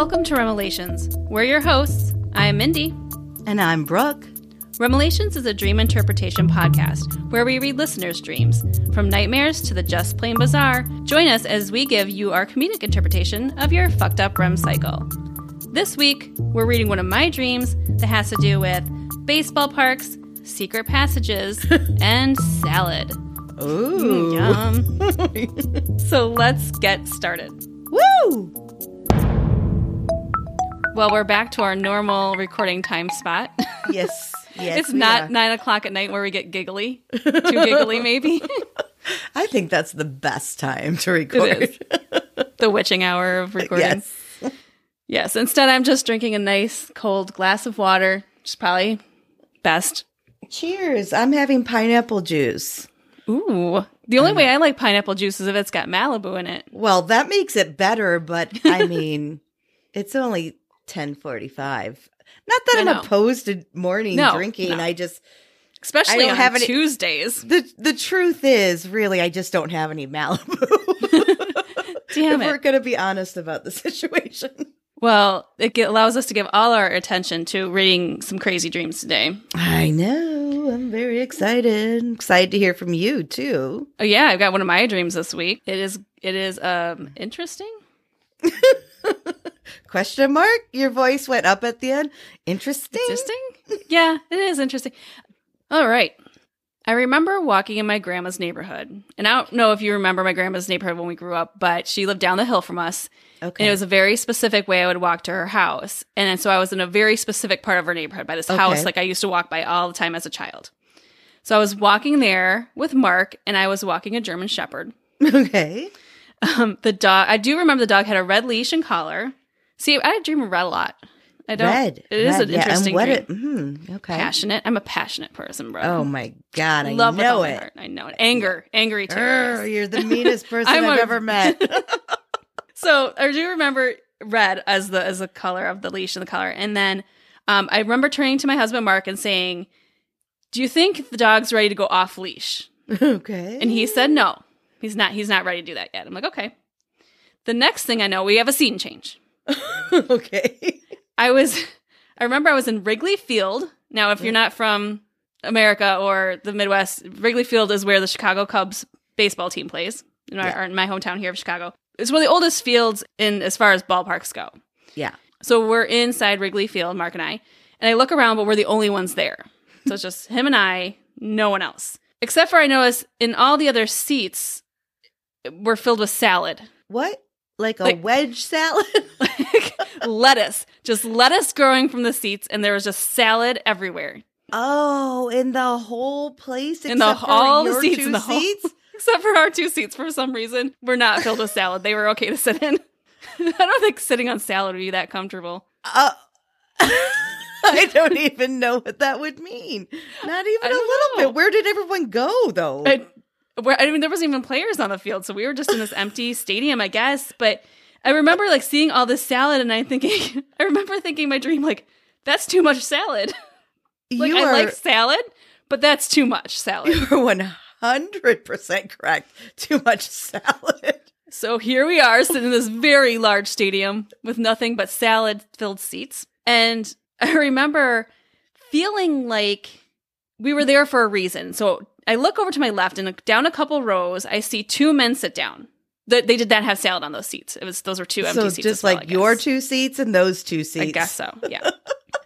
Welcome to Remelations. We're your hosts. I'm Mindy. And I'm Brooke. Remelations is a dream interpretation podcast where we read listeners' dreams. From nightmares to the just plain bizarre, join us as we give you our comedic interpretation of your fucked up REM cycle. This week, we're reading one of my dreams that has to do with baseball parks, secret passages, and salad. Ooh. Mm, yum. so let's get started. Woo! Well, we're back to our normal recording time spot. Yes. Yes. it's not are. nine o'clock at night where we get giggly, too giggly maybe. I think that's the best time to record. The witching hour of recording. Yes. Yes. Instead, I'm just drinking a nice cold glass of water, which is probably best. Cheers. I'm having pineapple juice. Ooh. The only way I like pineapple juice is if it's got Malibu in it. Well, that makes it better, but I mean, it's only 10:45. Not that I I'm know. opposed to morning No, drinking. no. I just Especially I don't on have any- Tuesdays. the the truth is, really, I just don't have any Malibu. Damn if we're going to be honest about the situation. Well, it allows us to give all our attention to reading some crazy dreams today. I know. I'm very excited. excited to hear from you too. Oh yeah, I've got one of my dreams this week. It is it is um interesting. Question mark? Your voice went up at the end. Interesting. Interesting? yeah, it is interesting. All right. I remember walking in my grandma's neighborhood. And I don't know if you remember my grandma's neighborhood when we grew up, but she lived down the hill from us. Okay. And it was a very specific way I would walk to her house. And so I was in a very specific part of her neighborhood by this house, like I used to walk by all the time as a child. So I was walking there with Mark, and I was walking a German Shepherd. okay. Um, the dog, I do remember the dog had a red leash and collar. See, I dream of red a lot. I don't. Red. It is Red, an yeah, interesting and what dream. It, mm, okay. passionate. I'm a passionate person, bro. Oh my god, I Love know it. I know it. Anger, angry too. You're the meanest person I've a- ever met. So I do remember red as the as the color of the leash and the collar, and then um, I remember turning to my husband Mark and saying, "Do you think the dog's ready to go off leash?" okay. And he said, "No, he's not. He's not ready to do that yet." I'm like, "Okay." The next thing I know, we have a scene change. okay. I was, I remember I was in Wrigley Field. Now, if you're not from America or the Midwest, Wrigley Field is where the Chicago Cubs baseball team plays. In my, Yeah. or in my hometown here of Chicago, it's one of the oldest fields in as far as ballparks go. Yeah. So we're inside Wrigley Field, Mark and I, and I look around, but we're the only ones there. So it's just him and I, no one else. Except for I notice in all the other seats, we're filled with salad. What? Like a Like- wedge salad? like lettuce, just lettuce growing from the seats, and there was just salad everywhere, oh, in the whole place In the- except all the seats two in the whole- seats? except for our two seats. For some reason, were not filled with salad. They were okay to sit in. I don't think sitting on salad would be that comfortable. Uh, I don't even know what that would mean. Not even a little know. bit. Where did everyone go though? I, where, I mean, there wasn't even players on the field, so we were just in this empty stadium, I guess. But I remember like seeing all this salad, and I thinking, I remember thinking my dream like, that's too much salad. like you I are like salad, but that's too much salad. you are one hundred percent correct. Too much salad. So here we are sitting in this very large stadium with nothing but salad filled seats. And I remember feeling like we were there for a reason. So I look over to my left and down a couple rows, I see two men sit down. That they did not have salad on those seats. It was those were two empty So seats. just well, like I your two seats and those two seats. I guess so. Yeah.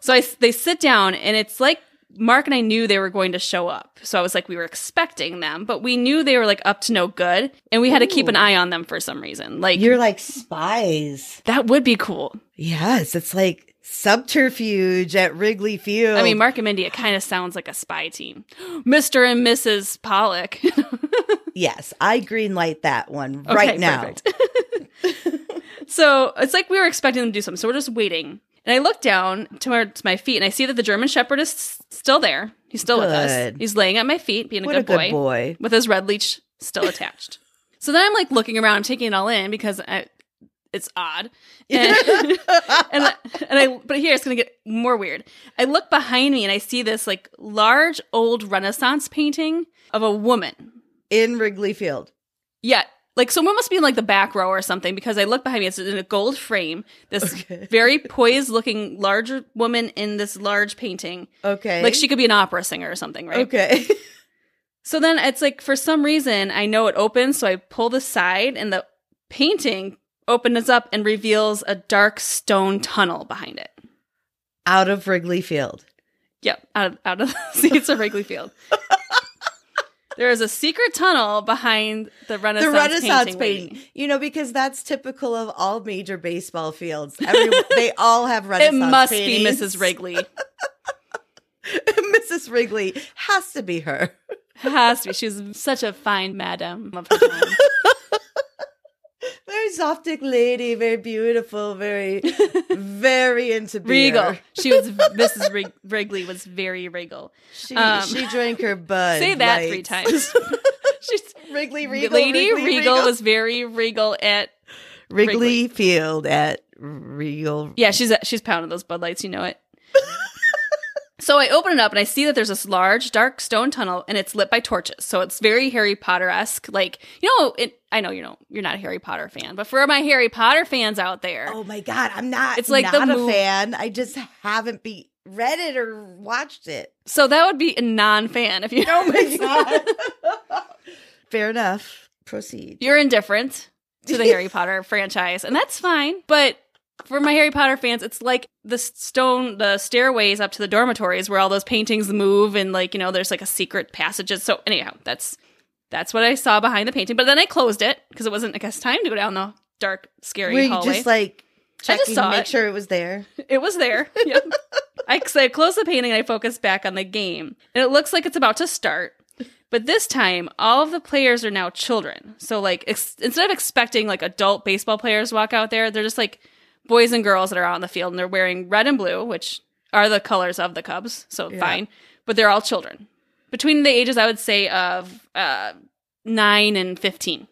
so I they sit down and it's like Mark and I knew they were going to show up. So I was like, we were expecting them, but we knew they were like up to no good, and we had to keep an eye on them for some reason. Like You're like spies. that would be cool. Yes, it's like subterfuge at Wrigley Field. I mean, Mark and Mindy, it kind of sounds like a spy team. Mr. and Mrs. Pollock. yes, I green light that one Okay, right now. so it's like we were expecting them to do something. So we're just waiting. And I look down towards my feet and I see that the German Shepherd is still there. He's still with us. He's laying at my feet, being a, good, a good boy, boy. with his red leash still attached. so then I'm like looking around, I'm taking it all in because I, it's odd. And, and, I, and I, but here it's gonna get more weird. I look behind me and I see this like large old Renaissance painting of a woman. In Wrigley Field. Yeah, like someone must be in like the back row or something because I look behind me. It's in a gold frame. This Okay. very poised looking larger woman in this large painting. Okay. Like she could be an opera singer or something, right? Okay. So then it's like for some reason I know it opens, so I pull the side and the painting opens up and reveals a dark stone tunnel behind it. Out of Wrigley Field. Yep, out of, out of the seats of Wrigley Field. there is a secret tunnel behind the Renaissance, the Renaissance painting. painting. You know, because that's typical of all major baseball fields. Every, they all have Renaissance. It must paintings. be Mrs. Wrigley. Mrs. Wrigley has to be her. Has to be. She's such a fine madam of her time. Very softic lady, very beautiful, very, very into beer. regal. She was Mrs. Rig- Wrigley was very regal. She, Um, she drank her bud. Say that three times. She's Wrigley Regal. Lady Wrigley, Regal was very regal at Wrigley, Wrigley. Field at Regal. Yeah, she's she's pounding those Bud Lights. You know it. so I open it up and I see that there's this large, dark stone tunnel, and it's lit by torches. So it's very Harry Potter esque. Like you know, it, I know you know you're not a Harry Potter fan, but for my Harry Potter fans out there, Oh my god, I'm not. It's like not the a fan. I just haven't be read it or watched it. so that would be a non-fan if you. Oh my god. Fair enough. Proceed. you're indifferent to the Harry Potter franchise, and that's fine. But for my Harry Potter fans, it's like the stone, the stairways up to the dormitories where all those paintings move, and like you know, there's like a secret passages. So anyhow, that's that's what I saw behind the painting. But then I closed it because it wasn't, I guess, time to go down the dark, scary Were you hallway. just like I just checking saw to make it. sure it was there? It was there. Yep. I, so I closed the painting and I focused back on the game. And it looks like it's about to start. But this time, all of the players are now children. So, like, ex- instead of expecting like adult baseball players to walk out there, they're just like boys and girls that are out in the field and they're wearing red and blue, which are the colors of the Cubs. So, Yeah. fine. But they're all children. Between the ages, I would say, of uh, nine and 15.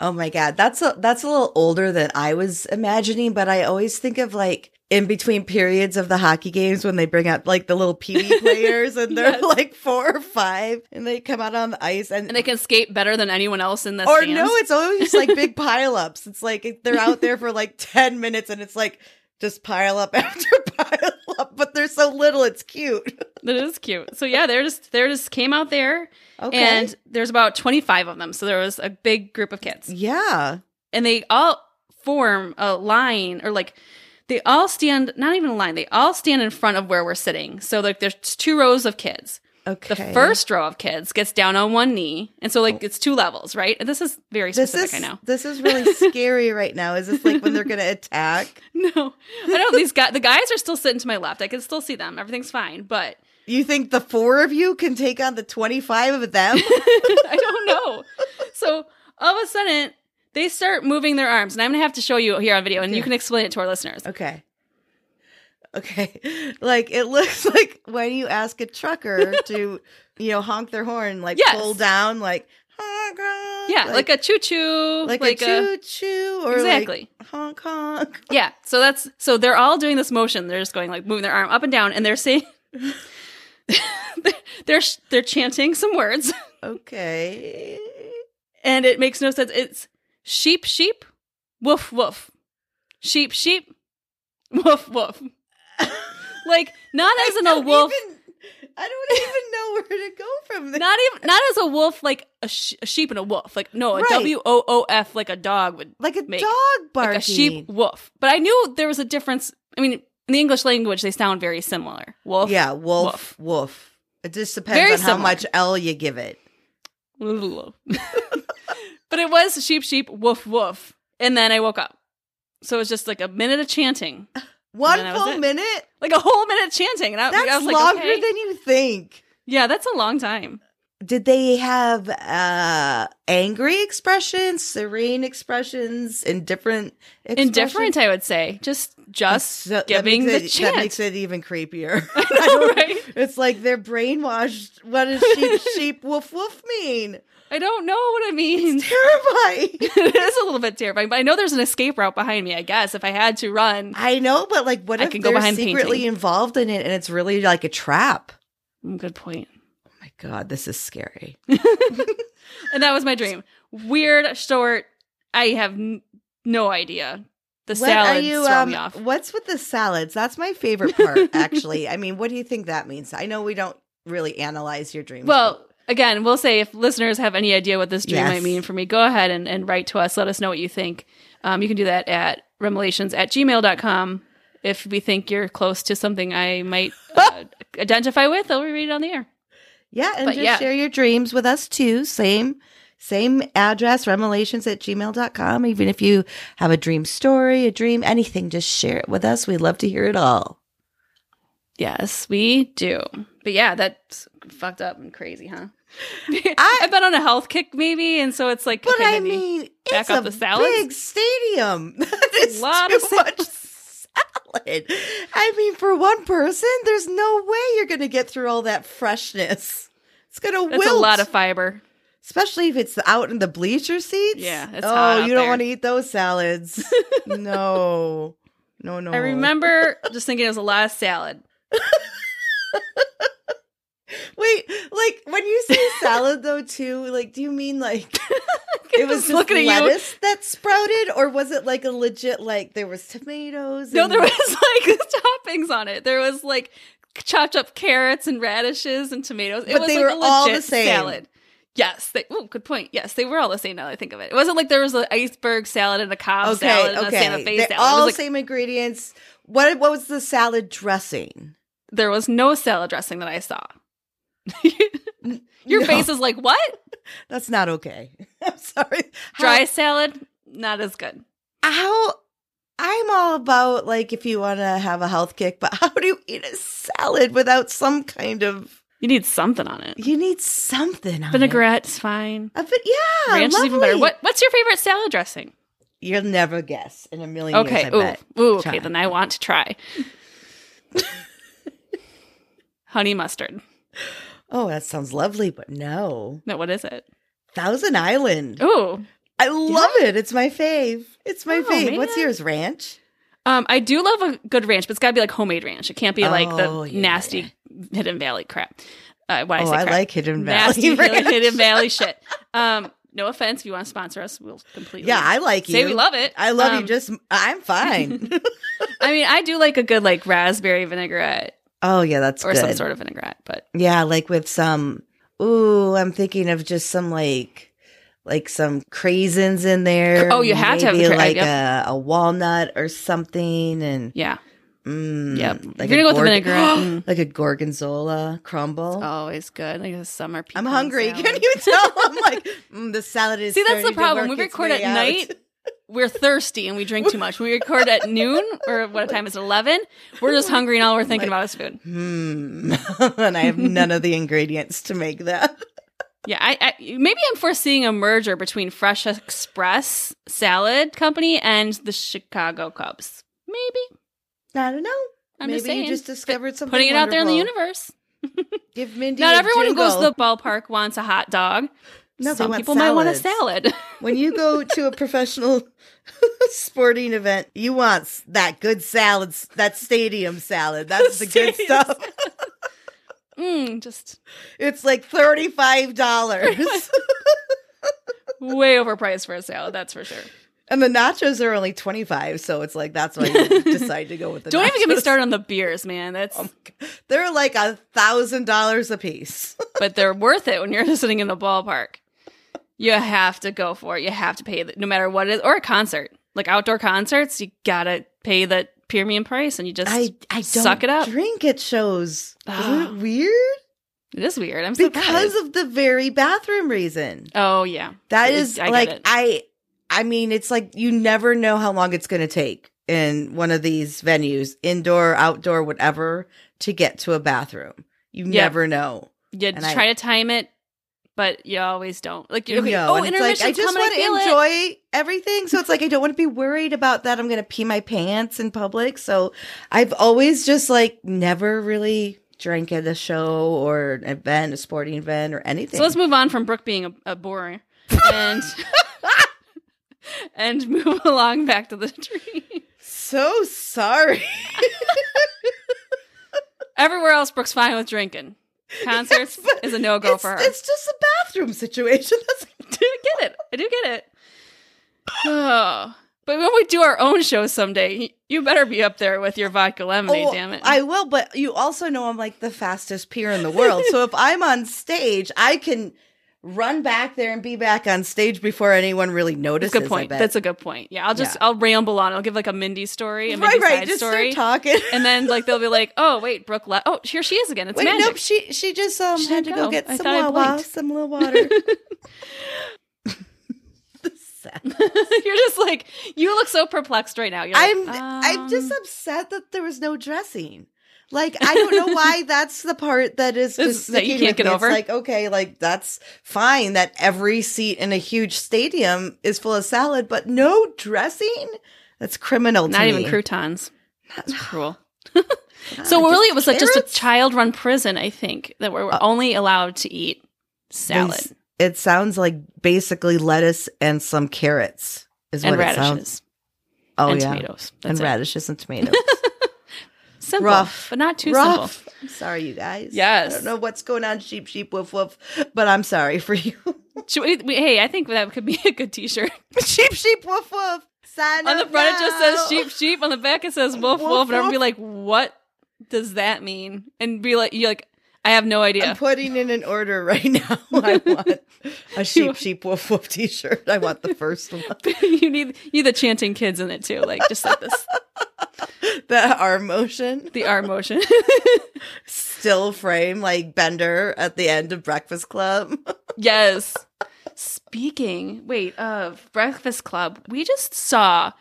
Oh my god, that's a that's a little older than I was imagining, but I always think of like in between periods of the hockey games when they bring out like the little pee players and they're Yes. like four or five and they come out on the ice and, And they can skate better than anyone else in the or stands. no, it's always like big pile ups It's like they're out there for like ten minutes and it's like just pile up after pile up, but they're so little, it's cute. That is cute. So yeah, they're just they're just came out there Okay, and there's about 25 of them. So there was a big group of kids. yeah, And they all form a line or like they all stand not even a line. They all stand in front of where we're sitting. So like there's two rows of kids. okay. The first row of kids gets down on one knee. And so like oh. it's two levels, right? And this is very this specific, is I know. this is really scary right now. Is this like when they're gonna attack? No. I know these guys the guys are still sitting to my left. I can still see them. Everything's fine. But You think the four of you can take on the 25 of them? I don't know. So all of a sudden, they start moving their arms, and I'm gonna have to show you here on video, and you can explain it to our listeners. okay. Okay. Like it looks like when do you ask a trucker to, you know, honk their horn, like Yes. pull down, like honk, honk, Yeah, like, a choo choo, like, a choo choo or exactly. like honk honk. yeah. So that's so they're all doing this motion. They're just going like moving their arm up and down, and they're saying. they're they're chanting some words, Okay. and it makes no sense. It's sheep, sheep, woof, woof, sheep, sheep, woof, woof. Like not as in a wolf. even- I don't even know where to go from this. not even not as a wolf like a, sh- a sheep and a wolf like no a Right. w o o f like a dog would like a make- dog barking. like a sheep wolf but i knew there was a difference i mean in the english language they sound very similar wolf Yeah, wolf, wolf. It just depends Very on how similar. much L you give it. but it was sheep sheep woof woof and then i woke up so it was just like a minute of chanting One full minute? like a whole minute chanting and i, That's I was like longer okay. than you think. yeah that's a long time Did they have uh angry expressions, serene expressions, indifferent expressions? indifferent i would say just just So- giving the it, chant That makes it even creepier. Know, right? It's like they're brainwashed. What does sheep, sheep, woof, woof mean? I don't know what it means It's terrifying. it is a little bit terrifying, but I know there's an escape route behind me. I guess if I had to run, I know, but like, what I if can go behind secretly painting. involved in it and it's really like a trap? Mm, good point. Oh my god, this is scary. And that was my dream. Weird, short, I have n- no idea. The What salads throw um, me off. What's with the salads? That's my favorite part, actually. I mean, what do you think that means? I know we don't really analyze your dreams. Well, again, we'll say if listeners have any idea what this dream Yes. might mean for me, go ahead and, and write to us. Let us know what you think. Um, you can do that at remelations at gmail.com. If we think you're close to something I might uh, identify with, I'll read it on the air. yeah, and but just yeah. share your dreams with us too. Same same address, remelations at gmail.com. Even if you have a dream story, a dream, anything, just share it with us. We'd love to hear it all. Yes, we do. But yeah, that's fucked up and crazy, huh? I, have been on a health kick, maybe, and so it's like, But okay, I mean, back it's up a the salads? big stadium. Is lot too of much salad. I mean, for one person, there's no way you're going to get through all that freshness. It's going to that's wilt. a lot of fiber. Especially if it's out in the bleacher seats. Yeah, it's oh, you don't want to eat those salads. no, no, no. I remember just thinking it was a lot of salad. Wait, like when you say salad, though, too. Like, do you mean like it was Just looking you. lettuce that sprouted, or was it like a legit like there was tomatoes? No, and- there was like toppings on it. There was like chopped up carrots and radishes and tomatoes. It But was they like were a all the same. salad. Yes, they. Oh, good point. Yes, they were all the same. Now that I think of it, it wasn't like there was an iceberg salad and a Cobb okay, salad and a Santa. Fe They're salad. all it was like same ingredients. What what was the salad dressing? there was no salad dressing that I saw. Your No, face is like what? That's not okay. I'm sorry. Dry salad, not as good. How I'm all about like if you want to have a health kick, but how do you eat a salad without some kind of? You need something on it. You need something on it. Vinaigrette's fine. Uh, a bit, yeah, Ranch is even better. What What's your favorite salad dressing? You'll never guess in a million Okay. years. I Ooh. bet. Ooh. Try. Okay. Then I want to try. Honey mustard. Oh, that sounds lovely, but no. No, what is it? Thousand Island. Ooh. I love it. It's my fave. It's my Oh, fave. What's yours? Ranch. Um, I do love a good ranch, but it's got to be like homemade ranch. It can't be like the Oh, yeah, nasty Hidden Valley crap. Uh, why I oh, say I like Hidden Valley. nasty ranch. Hidden Valley shit. Um, no offense. If you want to sponsor us, we'll completely. Yeah, I like you. say we love it. I love Um, you. Just I'm fine. I mean, I do like a good like raspberry vinaigrette oh yeah, that's or good. some sort of vinaigrette, but Yeah, like with some. Ooh, I'm thinking of just some like, like some craisins in there. Oh, you have to have cra- like yep. a, a walnut or something, and yeah, mm, Yep. like you're gonna go with the vinaigrette, mm. like a gorgonzola crumble. always good. Like a summer. I'm hungry. salad. Can you tell? I'm like, mm, the salad is. See, that's the problem. We record at out. night. We're thirsty and we drink too much. We record at noon or what time is it? Eleven. We're just hungry and all we're thinking about is food. Hmm. and I have none of the ingredients to make that. Yeah, I, I maybe I'm foreseeing a merger between Fresh Express Salad Company and the Chicago Cubs. Maybe I don't know. I'm Maybe just saying. you just discovered something. putting it out there in the universe. Give Mindy. Not everyone who goes to the ballpark wants a hot dog. No, Some people might want a salad. When you go to a professional sporting event, you want that good salad, that stadium salad. That's the good stuff. mm, just It's like thirty-five dollars, way overpriced for a salad. That's for sure. and the nachos are only twenty-five. So it's like that's why you decide to go with the. Don't even get me started on the beers, man. That's They're like a thousand dollars a piece. but they're worth it when you're sitting in the ballpark. You have to go for it. You have to pay the, no matter what it is, or a concert, like outdoor concerts. You gotta pay the premium price, and you just I I don't suck it up. drink at shows. Isn't it weird? It is weird. I'm. Because of the very bathroom reason. oh yeah, That It- is I like it. I I mean it's like you never know how long it's going to take in one of these venues, indoor, outdoor, whatever, to get to a bathroom. You Yeah. never know. you and I- try to time it, but you always don't. Like You okay, know, oh, it's like I just want to it. enjoy everything. So it's like I don't want to be worried about that I'm going to pee my pants in public. So I've always just like never really drank at a show or an event, a sporting event or anything. So let's move on from Brooke being a, a bore and and move along back to the tree. so sorry. Everywhere else, Brooke's fine with drinking. Concerts Yes, is a no go for her. It's just a bathroom situation. I do get it. I do get it. Oh. But when we do our own show someday, you better be up there with your vodka lemonade, Oh, damn it. I will, but you also know I'm like the fastest peer in the world. so if I'm on stage, I can run back there and be back on stage before anyone really notices. That's a good point. That's a good point. Yeah, I'll just Yeah. I'll ramble on. I'll give like a Mindy story, a right, Mindy right. side Just story, start talking. and then like they'll be like, "Oh, wait, Brooke left. Oh, here she is again. It's Wait, magic." nope. She she just um She had had to go go. get I some wawa, some little water. You're just like you look so perplexed right now. You're like, I'm I'm just um, upset that there was no dressing. Like I don't know why that's the part that is just that you can't get over? It's like okay, like that's fine that every seat in a huge stadium is full of salad, but no dressing. That's criminal. not even me. croutons. That's cruel. So really, it was like just a child-run prison. I think that we're Uh, only allowed to eat salad It sounds like basically lettuce and some carrots is and what it sounds. radishes Oh and yeah, tomatoes. and it. radishes and tomatoes. Simple, Rough. but not too Rough. simple. I'm sorry, you guys. Yes. I don't know what's going on, sheep, sheep, woof, woof, but I'm sorry for you. We, we- hey, I think that could be a good T-shirt. sheep, sheep, woof, woof. Sign On the front, it just says sheep, sheep. On the back, it says wolf, Woof, wolf. And I'd be like, what does that mean? And be like, you're like, I have no idea. I'm putting in an order right now. I want a sheep, sheep, woof, woof t-shirt. I want the first one. you need you need the chanting kids in it too, like just like this, The arm motion, the arm motion. still frame like Bender at the end of Breakfast Club. yes. Speaking, wait, of Breakfast Club, we just saw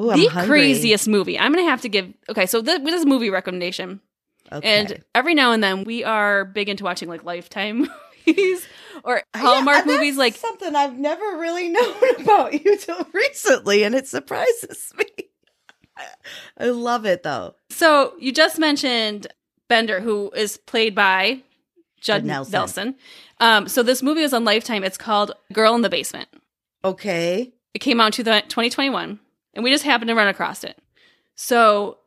Ooh, the hungry. craziest movie. I'm gonna have to give. Okay, so this, this is a movie recommendation. Okay. And every now and then we are big into watching like Lifetime movies or Yeah, Hallmark that's movies. Like, something I've never really known about you till recently, and it surprises me. I love it though. so you just mentioned Bender, who is played by Judd Nelson. Nelson. Um, so this movie is on Lifetime. It's called Girl in the Basement. Okay. It came out in 2021, and we just happened to run across it. So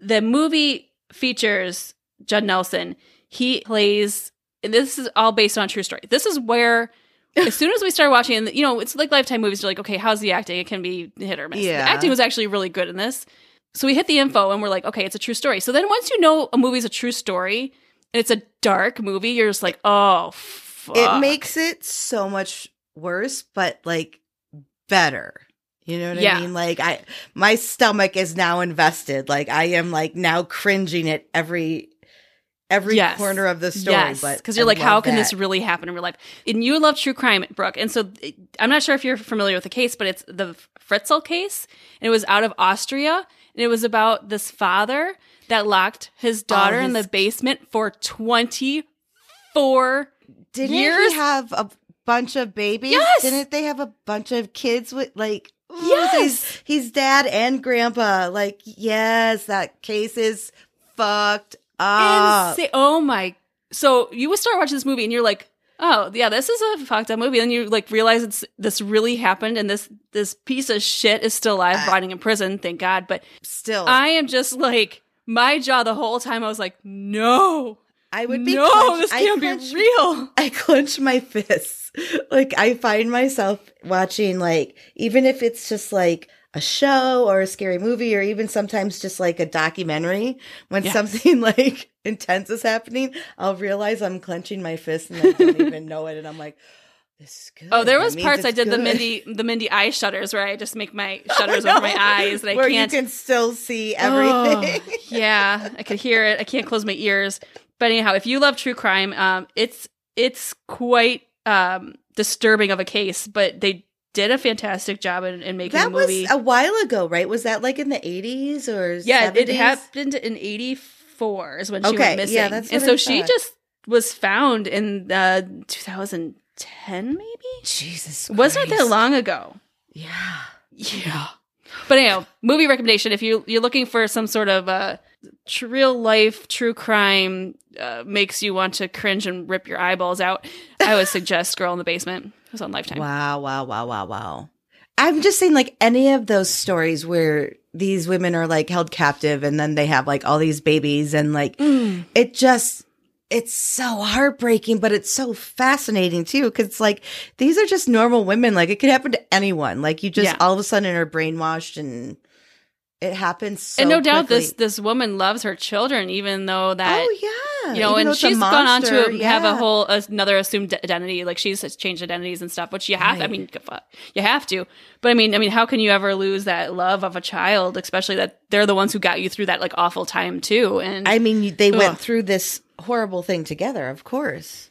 the movie features Judd Nelson. He plays, and this is all based on a true story. This is where, as soon as we started watching, you know, it's like Lifetime movies. You're like, okay, how's the acting? It can be hit or miss. Yeah. The acting was actually really good in this. So we hit the info, and we're like, okay, it's a true story. So then once you know a movie's a true story, and it's a dark movie, you're just like, oh, fuck. It makes it so much worse, but like better. You know what Yeah. I mean? Like I my stomach is now invested. Like I am like now cringing at every every Yes. corner of the story. Yes, But because you're I like, how can this really happen in real life? And you love true crime, Brooke. And so eh, I'm not sure if you're familiar with the case, but it's the Fritzl case. And it was out of Austria. And it was about this father that locked his oh, daughter in his the basement for 24 Didn't years? he have a bunch of babies? Yes! Didn't they have a bunch of kids with like Yes! he's, he's dad and grandpa. Like, yes, that case is fucked Insa- oh my. So you would start watching this movie and you're like, oh, yeah, this is a fucked up movie. And you like realize it's this really happened and this this piece of shit is still alive, Uh, rotting in prison, thank God. But Still, I am just like my jaw the whole time. I was like, no, I would be no, clench- this can't be real. I clench my fists. Like I find myself watching like even if it's just like a show or a scary movie or even sometimes just like a documentary when Yes. something like intense is happening, I'll realize I'm clenching my fist and I don't even know it and I'm like this is good. Oh, there was parts I did the. Mindy the Mindy eye shutters where I just make my shutters I over my eyes and I where can't. you can still see everything. Oh, yeah, I could hear it. I can't close my ears. But anyhow, if you love true crime, um, it's it's quite um, disturbing of a case, but they did a fantastic job in, in making that the movie. was a while ago, right? Was that like in the 80s or yeah, 70s? it happened in '84 is when she Okay, went yeah, missing, that's and so she just was found in uh, 2010, maybe. Jesus. Wasn't that long ago? Yeah. Yeah. But anyhow, movie recommendation if you you're looking for some sort of uh tr- real life true crime uh, makes you want to cringe and rip your eyeballs out, I would suggest Girl in the Basement. Was on Lifetime. Wow, wow, wow, wow, wow. I'm just saying, like, any of those stories where these women are like held captive and then they have like all these babies and like Mm. it just it's so heartbreaking, but it's so fascinating too. Because it's like these are just normal women. Like it could happen to anyone. Like you just Yeah. all of a sudden are brainwashed, and it happens. So and no doubt this this woman loves her children, even though that oh yeah, you know, Even and though it's a she's gone on to monster, have a whole uh, another assumed identity. Like she's changed identities and stuff, which you have. I mean, you have to. But I mean, I mean, how can you ever lose that love of a child, especially that they're the ones who got you through that like awful time too? And I mean, they Ugh. went through this horrible thing together. Of course.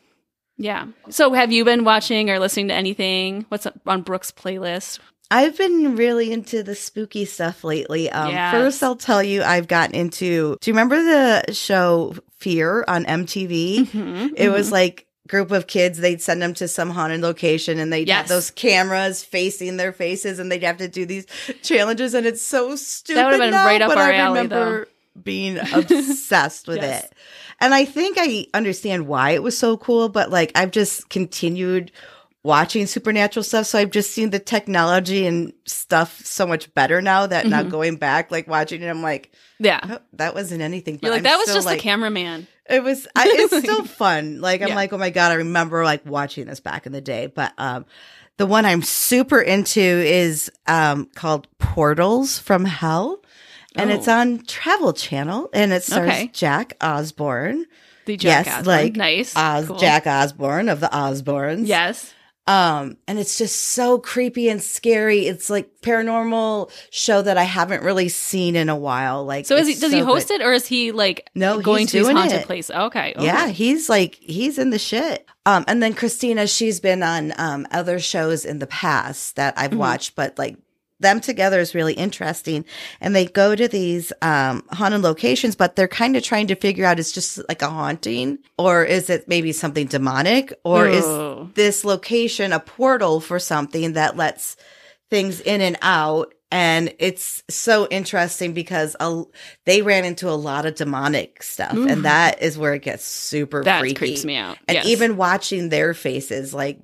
yeah. So have you been watching or listening to anything? What's on Brooke's playlist? I've been really into the spooky stuff lately. Um, Yes. First, I'll tell you, I've gotten into. Do you remember the show Fear on MTV? Mhm, It was mhm. like group of kids. They'd send them to some haunted location, and they'd Yes. have those cameras facing their faces, and they'd have to do these challenges. And it's so stupid. That would've been now, right up but our I alley, remember being obsessed with Yes. it. And I think I understand why it was so cool, but like I've just continued watching supernatural stuff. So I've just seen the technology and stuff so much better now that now Mhm. going back, like watching it, I'm like, yeah. oh, that wasn't anything. You're like I'm that was just like, the cameraman. It was, I, it's still fun. Like, I'm Yeah. like, oh my God, I remember like watching this back in the day. But, um, the one I'm super into is, um, called Portals from Hell. And it's Oh. on Travel Channel and it stars Okay. Jack Osbourne. The Jack yes, Osbourne. like nice. Oz, Cool. Jack Osbourne of the Osbournes. Yes. Um, and it's just so creepy and scary. It's like paranormal show that I haven't really seen in a while. Like, So is he? Does he host good. it, or is he like No, going to his haunted it. place? Okay. okay. Yeah, he's like he's in the shit. Um, and then Christina, she's been on um other shows in the past that I've Mhm. watched, but like them together is really interesting. And they go to these um haunted locations, but they're kind of trying to figure out is just like a haunting, or is it maybe something demonic, or is this location a portal for something that lets things in and out? And it's so interesting because a, they ran into a lot of demonic stuff, Ooh. and that is where it gets super that freaky. creeps me out. And Yes. even watching their faces, like,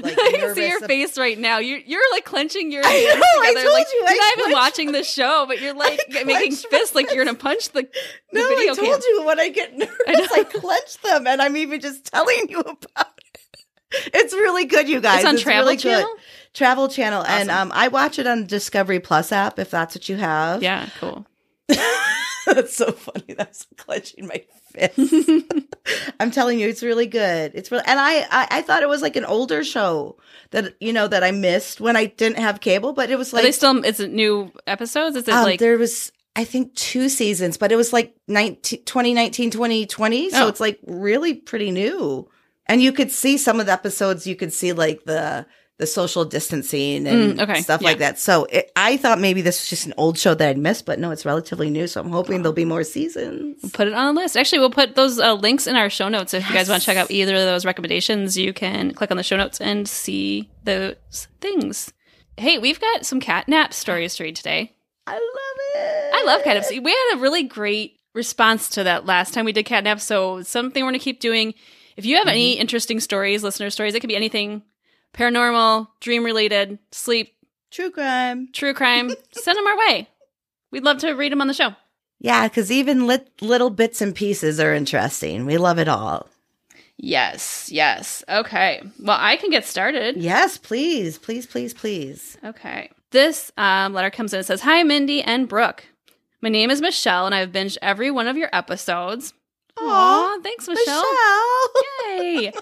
like I can see your ab- face right now. You're you're like clenching your I hands know, I told like you, I you're not even watching the show, but you're like making fists like you're gonna punch the, the No, video I told cam. you when I get nervous, know. I, clench them, and I'm even just telling you about it. It's really good, you guys. It's on Travel really good. Channel. Travel Channel, and um, I watch it on the Discovery Plus app if that's what you have. Yeah, cool. That's so funny. That's clenching my fist. I'm telling you, it's really good. It's really, and I, I, I thought it was like an older show that you know that I missed when I didn't have cable, but it was Are like they still? Is it new episodes? Is it um, like? there was I think two seasons, but it was like 19, 2019, 2020, so Oh. it's like really pretty new. And you could see some of the episodes. You could see like the the social distancing and Mm, okay, stuff yeah. like that. So it, I thought maybe this was just an old show that I'd missed, but no, it's relatively new. So I'm hoping there'll be more seasons. Put it on the list. Actually, we'll put those uh, links in our show notes. If you guys want to check out either of those recommendations, you can click on the show notes and see those things. Hey, we've got some cat nap stories to read today. I love it. I love catnap. We had a really great response to that last time we did catnap. So something we're going to keep doing. If you have any interesting stories, listener stories, it could be anything paranormal, dream related, sleep, True crime. true crime, send them our way. We'd love to read them on the show. Yeah, because even lit, little bits and pieces are interesting. We love it all. Yes, yes. Okay. Well, I can get started. Yes, please, please, please, please. Okay. This um, letter comes in. It says, Hi, Mindy and Brooke. My name is Michelle, and I've binged every one of your episodes. Aw, thanks, Michelle. Michelle. Yay.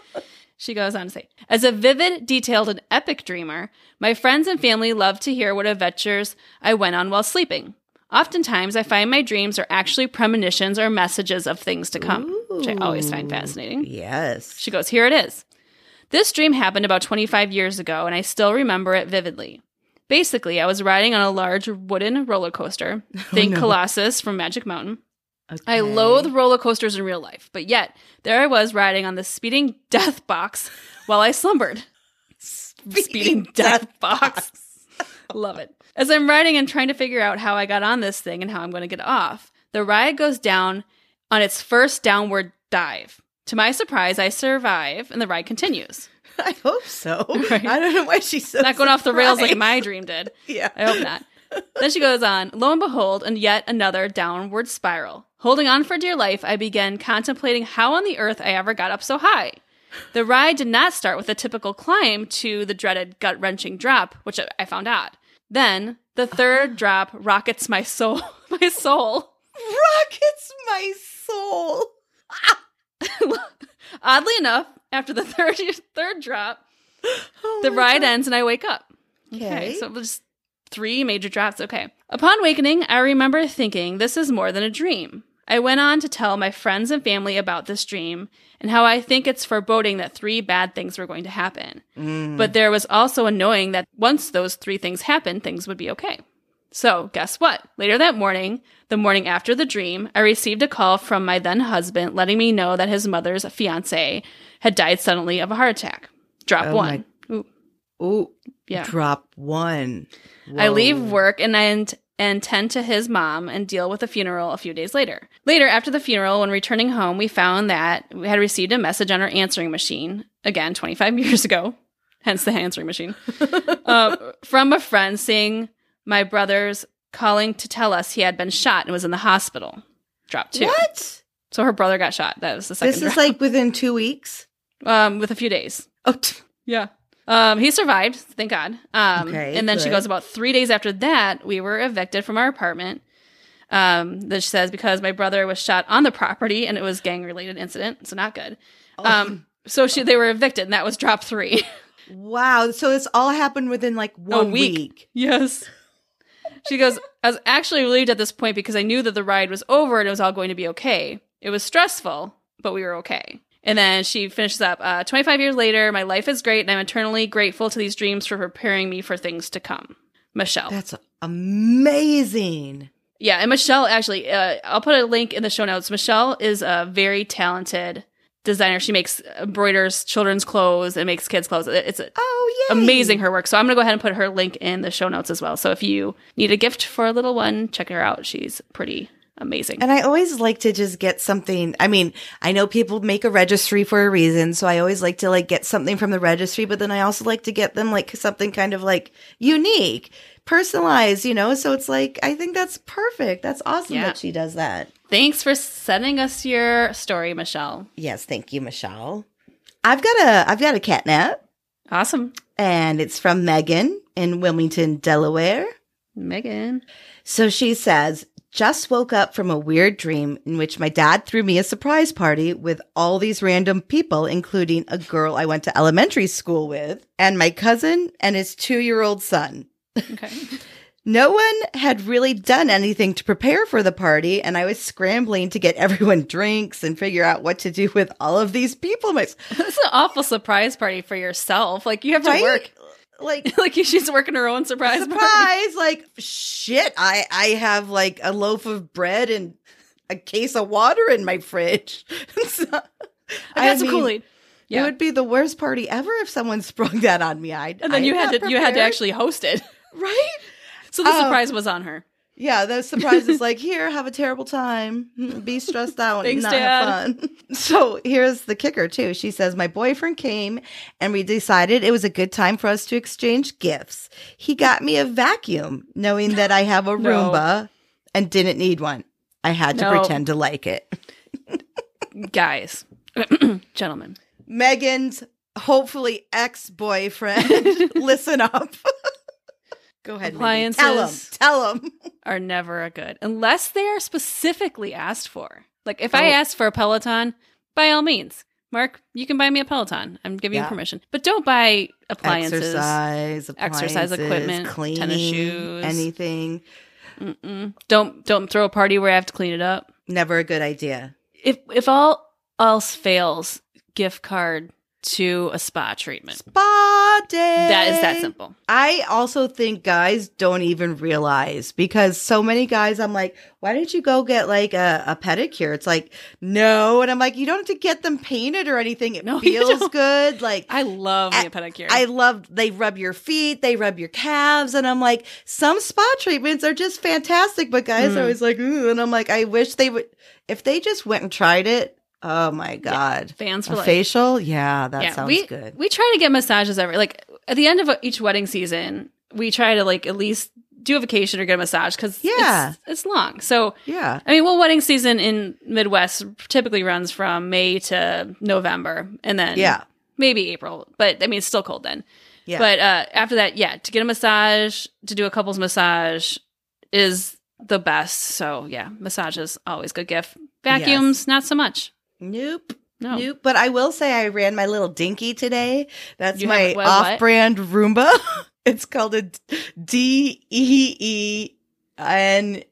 She goes on to say, As a vivid, detailed, and epic dreamer, my friends and family love to hear what adventures I went on while sleeping. Oftentimes, I find my dreams are actually premonitions or messages of things to come, which I always find fascinating. Yes. She goes, Here it is. This dream happened about 25 years ago, and I still remember it vividly. Basically, I was riding on a large wooden roller coaster. Oh, Think no. Colossus from Magic Mountain. I loathe roller coasters in real life, but yet there I was riding on the speeding death box while I slumbered. Speeding, death, box. Love it. As I'm riding and trying to figure out how I got on this thing and how I'm going to get off, the ride goes down on its first downward dive. To my surprise, I survive and the ride continues. I hope so. Right. I don't know why she's so Not going off the rails like my dream did. Yeah. I hope not. Then she goes on, lo and behold, and yet another downward spiral. Holding on for dear life, I began contemplating how on the earth I ever got up so high. The ride did not start with a typical climb to the dreaded gut wrenching drop, which I found odd. Then the third drop rockets my soul. My soul. Rockets my soul. Oddly enough, after the third third drop, Oh the ride God. ends and I wake up. Okay. so it was three major drafts, Okay. Upon wakening, I remember thinking this is more than a dream. I went on to tell my friends and family about this dream and how I think it's foreboding that three bad things were going to happen. Mm. But there was also a knowing that once those three things happened, things would be okay. So, guess what? Later that morning, the morning after the dream, I received a call from my then husband letting me know that his mother's fiance had died suddenly of a heart attack. Drop Oh one. Ooh, Ooh, yeah. drop one. I leave work and I ent- and tend to his mom and deal with the funeral a few days later. Later, after the funeral, when returning home, we found that we had received a message on our answering machine, again, 25 years ago, hence the answering machine, uh, from a friend saying my brother's calling to tell us he had been shot and was in the hospital. Drop two. What? So her brother got shot. That was the second This is drop. like within two weeks. um, with a few days. Oh, t- Yeah. Um, he survived, thank God. Um, Okay, and then she goes about three days after that, we were evicted from our apartment. Um, that she says because my brother was shot on the property and it was gang related incident, so not good. Oh. Um, so she they were evicted, and that was drop three. wow. So this all happened within like one week. week. yes. She goes, I was actually relieved at this point because I knew that the ride was over and it was all going to be okay. It was stressful, but we were okay. And then she finishes up uh, 25 years later, my life is great and I'm eternally grateful to these dreams for preparing me for things to come. Michelle. That's amazing. yeah, and Michelle actually, uh, I'll put a link in the show notes. Michelle is a very talented designer. She makes embroiders children's clothes and makes kids clothes. It's Oh, amazing her work. So I'm going to go ahead and put her link in the show notes as well. So if you need a gift for a little one, check her out. She's pretty amazing. And I always like to just get something. I mean, I know people make a registry for a reason, so I always like to like get something from the registry, but then I also like to get them like something kind of like unique, personalized, you know? So it's like I think that's perfect. That's awesome Yeah. that she does that. Thanks for sending us your story, Michelle. Yes, thank you, Michelle. I've got a I've got a catnap Awesome. and it's from Megan in Wilmington, Delaware. Megan. So she says, just woke up from a weird dream in which my dad threw me a surprise party with all these random people, including a girl I went to elementary school with and my cousin and his two year old son. Okay. No one had really done anything to prepare for the party, and I was scrambling to get everyone drinks and figure out what to do with all of these people. My, That's an awful surprise party for yourself. Like you have to right? work. Like, like she's working her own surprise, party. surprise like shit i i have like a loaf of bread and a case of water in my fridge So, I got some Kool-Aid. it would be the worst party ever if someone sprung that on me i and then you had to you had to actually host it. right So the Oh. surprise was on her. Yeah the surprise is like here have a terrible time be stressed out Thanks, and not Dad. have fun so here's the kicker too she says my boyfriend came and we decided it was a good time for us to exchange gifts he got me a vacuum knowing that i have a No. roomba and didn't need one i had to No. pretend to like it Guys. Gentlemen. megan's hopefully ex-boyfriend listen up go ahead Megan. tell Appliances. tell him are never a good unless they are specifically asked for. Like if I Oh. ask for a Peloton, by all means, Mark, you can buy me a Peloton. I'm giving Yeah. you permission, but don't buy appliances. exercise exercise equipment, cleaning tennis shoes. anything Mm-mm. Don't don't throw a party where I have to clean it up. never a good idea If if all else fails, gift card to a spa treatment. spa day That is that simple. I also think guys don't even realize because so many guys, I'm like, why didn't you go get like a, a pedicure? It's like, no. And I'm like, you don't have to get them painted or anything. It No, feels good. Like, I love I- a pedicure. I love, they rub your feet, they rub your calves. And I'm like, some spa treatments are just fantastic, but guys Mm. are always like, Ooh. and I'm like, I wish they would, if they just went and tried it. Oh my God. Fans for A life. facial? Yeah, that sounds we, good. We try to get massages every like at the end of each wedding season. We try to like at least do a vacation or get a massage because Yeah. it's, it's long. So Yeah. I mean, well, wedding season in Midwest typically runs from May to November, and then Yeah. maybe April. But I mean, it's still cold then. Yeah. But uh, after that, yeah, to get a massage, to do a couples massage is the best. So yeah, massages always good gift. Vacuums, not so much. Nope. No. Nope. But I will say I ran my little dinky today. That's You my what? off-brand Roomba. it's called a D E E N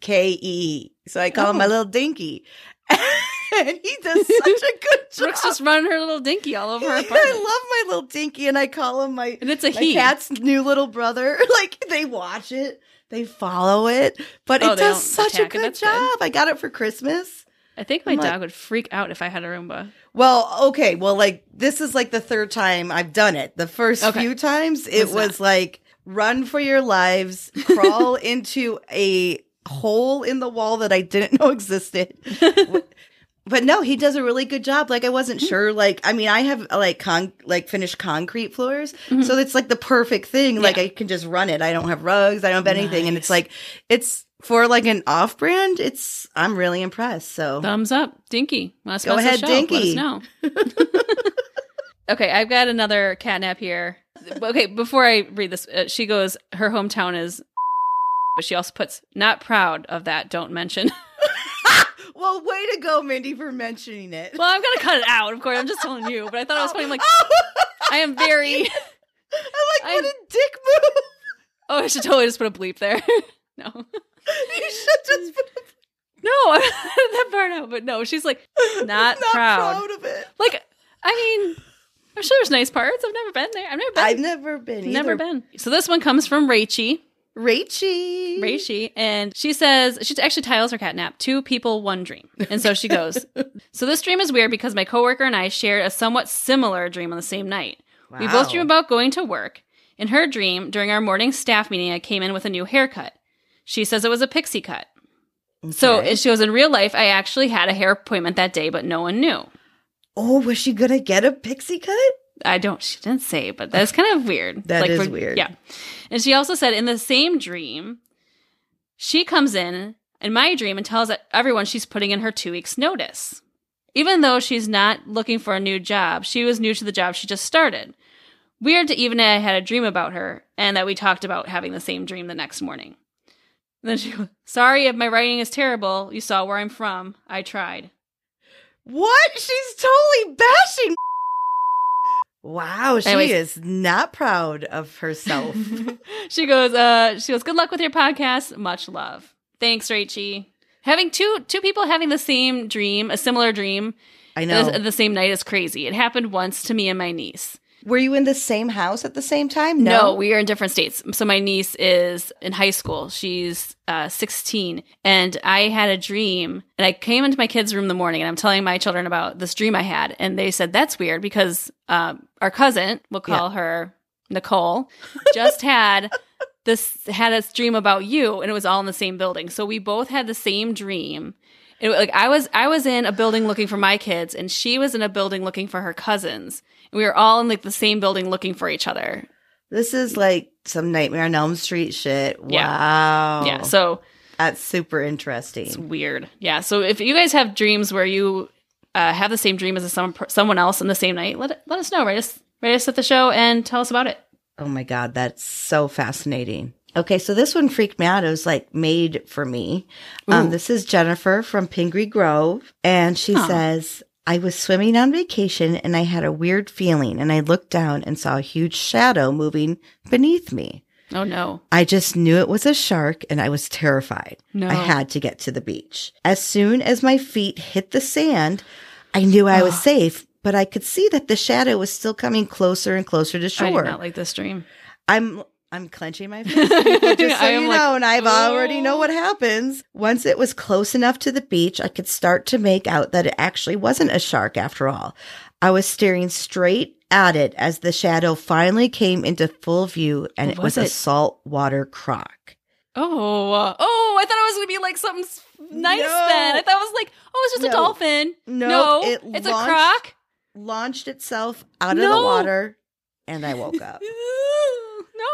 K E. So I call him my Oh. little dinky. and he does such a good job. Brooke's just running her little dinky all over her I love my little dinky, and I call him my and it's a my he. cat's new little brother. Like they watch it, they follow it, but Oh, it does such a good job. good. I got it for Christmas. I think my I'm like- dog would freak out if I had a Roomba. Well, okay. Well, like this is like the third time I've done it. The first Okay. few times it Was was like run for your lives, crawl into a hole in the wall that I didn't know existed. but no, he does a really good job. Like I wasn't sure. Like I mean, I have like con like finished concrete floors, Mhm. so it's like the perfect thing. Like Yeah. I can just run it. I don't have rugs. I don't have anything, and it's like it's for like an off brand. It's I'm really impressed. So Thumbs up, Dinky. To Go ahead, show? Let us Dinky. know. okay, I've got another catnap here. Okay, before I read this, uh, she goes, her hometown is, but she also puts, not proud of that, don't mention. well, way to go, Mindy, for mentioning it. well, I'm going to cut it out, of course. I'm just telling you, but I thought I was funny. I'm like, Oh, I am very, I'm like, what I- a dick move. oh, I should totally just put a bleep there. no. You should just put No, I cut that part out, but no, she's like, not, proud. of it. Like, I mean, I'm sure there's nice parts. I've never been there. I've never been. I've never been. never either. been. So this one comes from Rachie. Rachie. Reishi, and she says she actually titles her catnap two people one dream and so she goes so this dream is weird because my coworker and i shared a somewhat similar dream on the same night we both Wow. dream about going to work in her dream during our morning staff meeting i came in with a new haircut she says it was a pixie cut so Okay. it shows in real life i actually had a hair appointment that day but no one knew oh, was she gonna get a pixie cut? I don't. She didn't say, but that's kind of weird. That is for- weird. Yeah, and she also said in the same dream, she comes in in my dream and tells everyone she's putting in her two weeks notice, even though she's not looking for a new job. She was new to the job she just started. Weird to even I had a dream about her and that we talked about having the same dream the next morning. then she goes, "Sorry if my writing is terrible. You saw where I'm from. I tried." What? She's totally bashing. Wow, she Anyways. is not proud of herself. she goes, uh, she goes, good luck with your podcast. Much love. Thanks, Rachie. Having two two people having the same dream, a similar dream, I know. the, the same night is crazy. It happened once to me and my niece. Were you in the same house at the same time? No, we are in different states. So my niece is in high school. She's uh, 16. And I had a dream. And I came into my kids' room in the morning and I'm telling my children about this dream I had. And they said, that's weird because um, our cousin, we'll call her Nicole, just had this had a dream about you and it was all in the same building. So we both had the same dream. It, like I was I was in a building looking for my kids and she was in a building looking for her cousins. We were all in like the same building looking for each other. This is like some Nightmare on Elm Street shit. Yeah. Wow. Yeah, so That's super it's interesting. weird. Yeah, so if you guys have dreams where you uh, have the same dream as some someone else in the same night, let let us know. Write us write us at the show and tell us about it. Oh my God, that's so fascinating. Okay, so this one freaked me out. It was like made for me. Um, this is Jennifer from Pingree Grove, and she Aw. says, I was swimming on vacation and I had a weird feeling, and I looked down and saw a huge shadow moving beneath me. Oh no, I just knew it was a shark and I was terrified. no, I had to get to the beach. As soon as my feet hit the sand, I knew I was safe, but I could see that the shadow was still coming closer and closer to I shore. did not like this dream. I'm I'm clenching my fist, just so I you like, know, and I've already know "Oh." what happens. Once it was close enough to the beach, I could start to make out that it actually wasn't a shark after all. I was staring straight at it as the shadow finally came into full view, and What it was, was a saltwater croc. Oh, uh, oh! I thought it was gonna be like something nice. No. Then I thought it was like, oh, it's just No. a dolphin. No, no, it it's launched- a croc. Launched itself out of the water, and I woke up.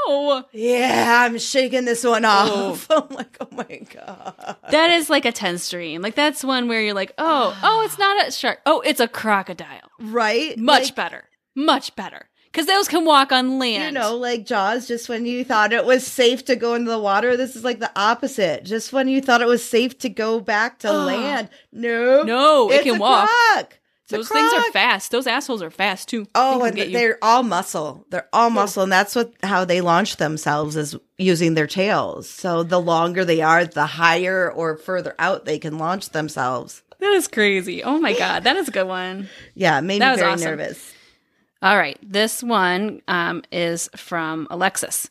No. Yeah, I'm shaking this one off. Oh. I'm like, oh my god. That is like a tense dream. Like that's one where you're like, oh, oh, it's not a shark. Oh, it's a crocodile. Right? Much Like, better. Much better. Because those can walk on land. You know, like Jaws, just when you thought it was safe to go into the water, this is like the opposite. Just when you thought it was safe to go back to land. No. No, it can walk. croc. Those things are fast. Those assholes are fast too. Oh, They and they're all muscle. They're all muscle, and that's what how they launch themselves is using their tails. So the longer they are, the higher or further out they can launch themselves. that is crazy. Oh my god, that is a good one. Yeah, made That me very awesome. nervous. All right, this one um, is from Alexis.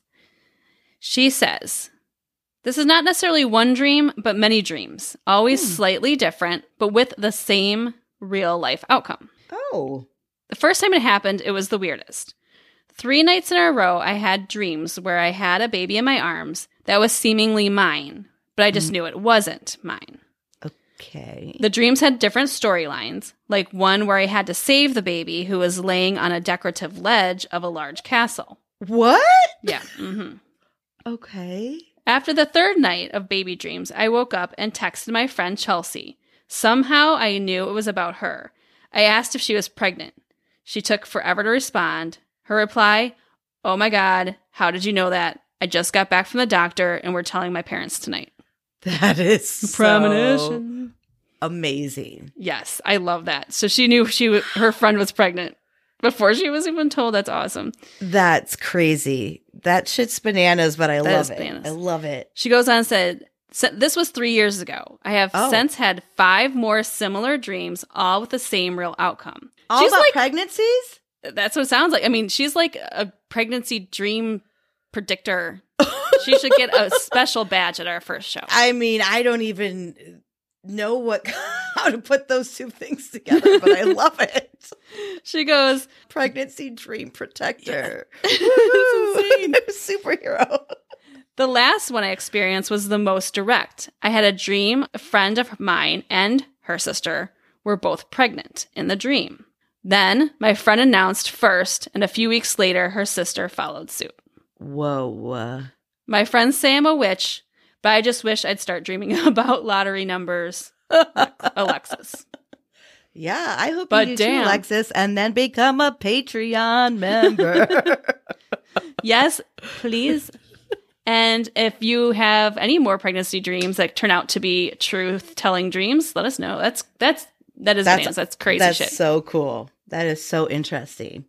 She says, This is not necessarily one dream, but many dreams, always Hmm. slightly different, but with the same real life outcome. Oh, The first time it happened, it was the weirdest. Three nights in a row, I had dreams where I had a baby in my arms that was seemingly mine, but I just knew it wasn't mine. okay. The dreams had different storylines, like one where I had to save the baby who was laying on a decorative ledge of a large castle. What? Yeah. Mm-hmm. Okay. After the third night of baby dreams, I woke up and texted my friend Chelsea. Somehow I knew it was about her. I asked if she was pregnant. She took forever to respond. Her reply, Oh my God, how did you know that? I just got back from the doctor and we're telling my parents tonight. That is so Premonition. amazing. Yes, I love that. So she knew she w- her friend was pregnant before she was even told. That's awesome. That's crazy. That shit's bananas, but I That love it. bananas. I love it. She goes on and said, "S- This was three years ago. I have Oh. since had five more similar dreams, all with the same real outcome. All she's about like, pregnancies? that's what it sounds like. I mean, she's like a pregnancy dream predictor. she should get a special badge at our first show. I mean, I don't even know what how to put those two things together, but I love it. She goes, Pregnancy dream protector. Insane. Superhero. The last one I experienced was the most direct. I had a dream a friend of mine and her sister were both pregnant in the dream. Then my friend announced first, and a few weeks later, her sister followed suit. Whoa. My friends say I'm a witch, but I just wish I'd start dreaming about lottery numbers. Alexis. Yeah, I hope But you do too. Alexis, and then become a Patreon member. Yes, please. And if you have any more pregnancy dreams that turn out to be truth telling dreams, let us know. That's that's that is That's- That's crazy That's shit. so cool. That is so interesting.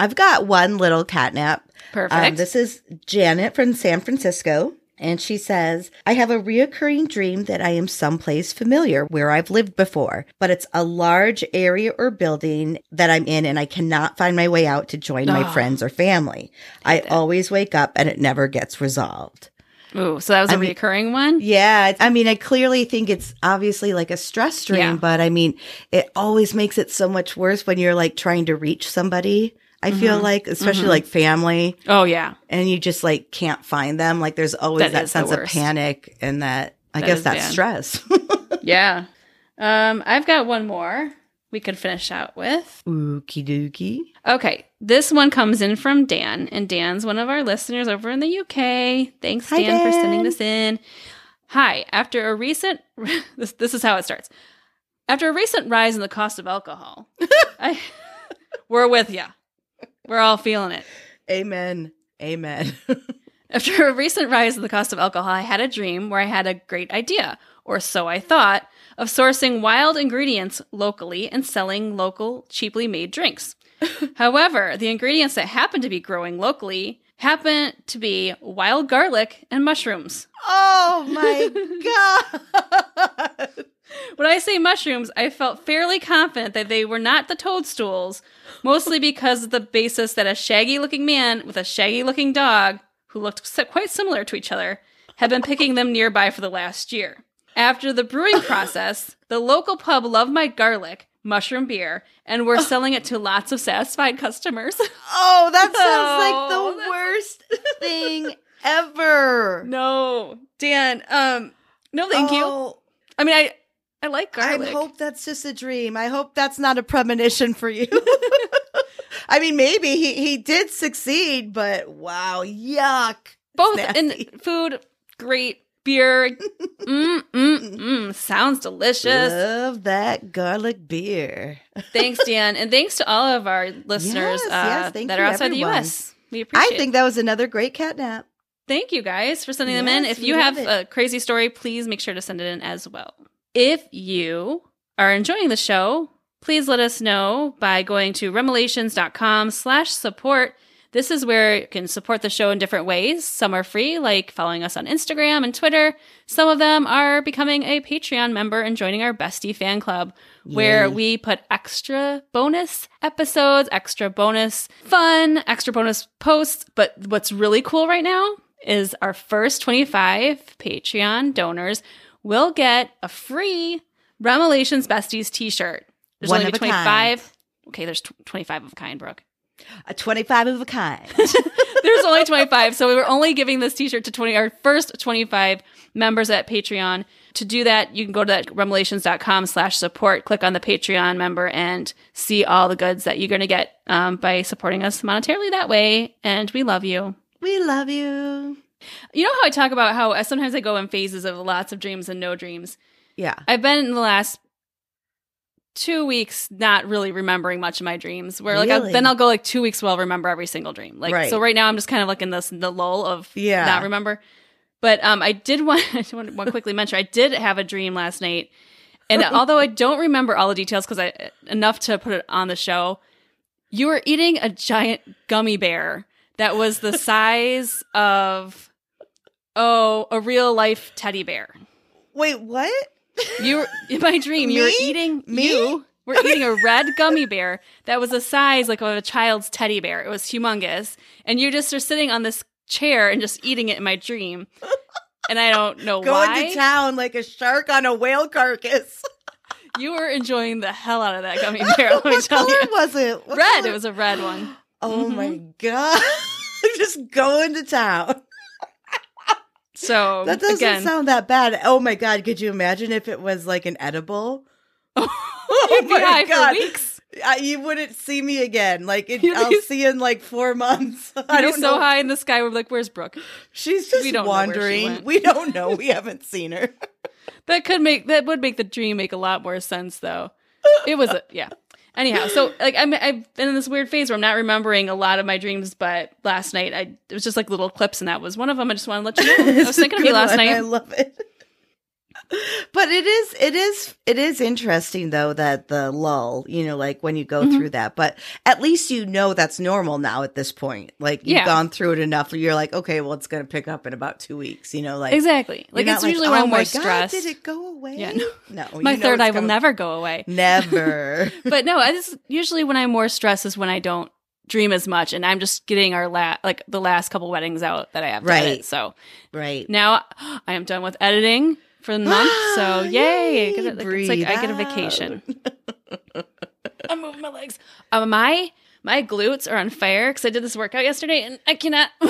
I've got one little catnap. Perfect. Um, this is Janet from San Francisco. And she says, I have a reoccurring dream that I am someplace familiar where I've lived before, but it's a large area or building that I'm in and I cannot find my way out to join my Oh. friends or family. I always wake up and it never gets resolved. Ooh, so that was a I mean- recurring one. Yeah. I mean, I clearly think it's obviously like a stress dream, Yeah. but I mean, it always makes it so much worse when you're like trying to reach somebody. I feel Mm-hmm. like, especially like family, Oh yeah, and you just like can't find them. Like there's always That that, sense of panic and that, I That guess that's bad. stress. yeah. Um, I've got one more we could finish out with. Ookie dookie. Okay, this one comes in from Dan, and Dan's one of our listeners over in the UK. Thanks, Hi, Dan, for sending this in. Hi, after a recent this this is how it starts. After a recent rise in the cost of alcohol, I we're with ya. We're all feeling it. Amen. Amen. After a recent rise in the cost of alcohol, I had a dream where I had a great idea, or so I thought, of sourcing wild ingredients locally and selling local, cheaply made drinks. However, the ingredients that happened to be growing locally happened to be wild garlic and mushrooms. oh my God. When I say mushrooms, I felt fairly confident that they were not the toadstools, mostly because of the basis that a shaggy looking man with a shaggy looking dog, who looked quite similar to each other, had been picking them nearby for the last year. After the brewing process, the local pub loved my garlic, mushroom beer, and were selling it to lots of satisfied customers. Oh, that sounds Oh, like the worst thing ever. no, Dan, um, no thank you. Oh, I mean, I, I like garlic. I hope that's just a dream. I hope that's not a premonition for you. I mean, maybe he he did succeed, but wow, yuck. Both in food, great beer. mm, mm, mm. Sounds delicious. Love that garlic beer. thanks, Dan, and thanks to all of our listeners Yes, uh, yes, that are outside everyone. the U.S. We appreciate. I think that was another great catnap. Thank you guys for sending them in. If you have it. a crazy story, please make sure to send it in as well. If you are enjoying the show, please let us know by going to remelations.com slash support. This is where you can support the show in different ways. Some are free, like following us on Instagram and Twitter. Some of them are becoming a Patreon member and joining our bestie fan club, where Yay. we put extra bonus episodes, extra bonus fun, extra bonus posts. But what's really cool right now is our first 25 Patreon donors will get a free Remelations Besties t-shirt. There's One only of a 25. Okay, there's tw- 25 of a kind, Brooke. A 25 of a kind. There's only 25. So we were only giving this t-shirt to 20, our first 25 members at Patreon. To do that, you can go to that remelations.com slash support, click on the Patreon member and see all the goods that you're going to get um, by supporting us monetarily that way. And we love you. we love you. You know how I talk about how uh, sometimes I go in phases of lots of dreams and no dreams. Yeah. I've been in the last two weeks not really remembering much of my dreams. Where like Really? then I'll go like two weeks where I'll remember every single dream. Like Right. so right now I'm just kind of like in this the lull of Yeah. not remember. But um, I did want I just want to quickly mention I did have a dream last night, and although I don't remember all the details because I enough to put it on the show, you were eating a giant gummy bear that was the size of oh a real life teddy bear. Wait, what? You in my dream. You were eating Me? you were eating a red gummy bear that was the size like of a child's teddy bear. It was humongous, and you just are sitting on this chair and just eating it in my dream. And I don't know Going why Going to town like a shark on a whale carcass. you were enjoying the hell out of that gummy bear. Let me what tell color you, was it? What red. color- It was a red one. Oh Mhm. my god! Just going to town. So That doesn't again, sound that bad. Oh my god! Could you imagine if it was like an edible? Oh be my God. for weeks. I, you wouldn't see me again. Like it, I'll be- see you in like four months. I don't so know. high in the sky. We're like, "Where's Brooke?" She's just We where she wandering. We don't know. We haven't seen her. That could make that would make the dream make a lot more sense though. It was a yeah. Anyhow, so like I'm I've been in this weird phase where I'm not remembering a lot of my dreams, but last night I it was just like little clips and that was one of them. I just want to let you know. I was thinking of you last one. I love it. But it is it is it is interesting though that the lull, you know, like when you go Mhm. through that. But at least you know that's normal now at this point. Like you've Yeah. gone through it enough you're like, okay, well it's gonna pick up in about two weeks, you know, like Exactly. Like it's usually when oh I'm my more God, stressed. did it go away? Yeah, no. no. you my third eye will never go away. never. But no, I just usually when I'm more stressed is when I don't dream as much and I'm just getting our last like the last couple weddings out that I have to Right. edit. So right. now I am done with editing for the month. So yay! I get a- Breathe it's like I get a vacation. I'm moving my legs. Uh, my my glutes are on fire because I did this workout yesterday and I cannot. I'm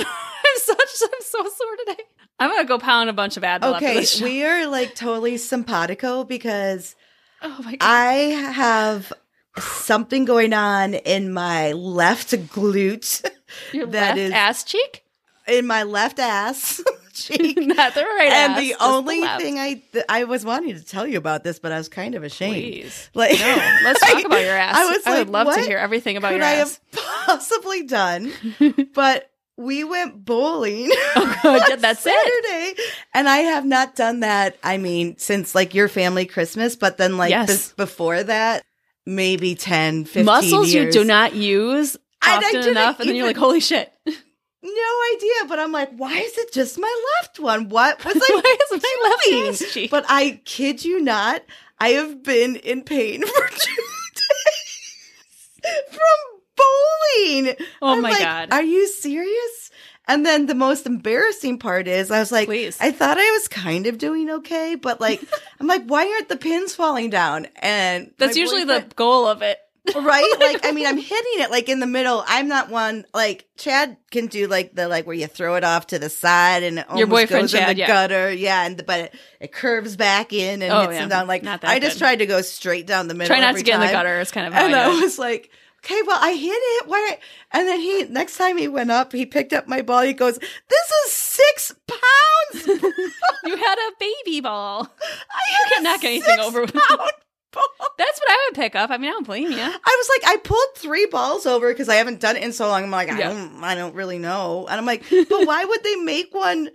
such. I'm so sore today. I'm gonna go pound a bunch of Advil. Okay, we are like totally simpatico because oh my god. I have something going on in my left glute, Your that left is- ass cheek, in my left ass cheek. not the right and ass. the only left. thing I th- I was wanting to tell you about this, but I was kind of ashamed. Please. Like, No, let's talk about your ass. I was I would like, love to hear everything about your I ass. I have possibly done? but we went bowling. Oh. That's it. Saturday, and I have not done that. I mean, since like your family Christmas, but then like Yes. this, before that, maybe 10, 15 Muscles years. you do not use often enough, and then you're like, holy shit. No idea, but I'm like, why is it just my left one? What was I Why is my left cheek? But I kid you not, I have been in pain for two days from bowling. Oh I'm my like, God. Are you serious? And then the most embarrassing part is I was like, Please. I thought I was kind of doing okay, but like, I'm like, why aren't the pins falling down? And That's usually the goal of it. Right? Like, I mean, I'm hitting it like in the middle. I'm not one like Chad can do like the like where you throw it off to the side and it almost boyfriend goes in Chad, the yeah. gutter, yeah, and but it, it curves back in and Oh, hits yeah. him down. Like I just good. tried to go straight down the middle. Try not to get in the gutter It's kind of And I I was like, okay, well, I hit it. Why? And then he, next time he went up, he picked up my ball. He goes, this is six pounds. You had a baby ball. I had can't knock anything over with- pound ball. That's what I would pick up. I mean, I don't blame you. I was like, I pulled three balls over because I haven't done it in so long. I'm like, I Yeah. don't, I don't really know. And I'm like, but why would they make one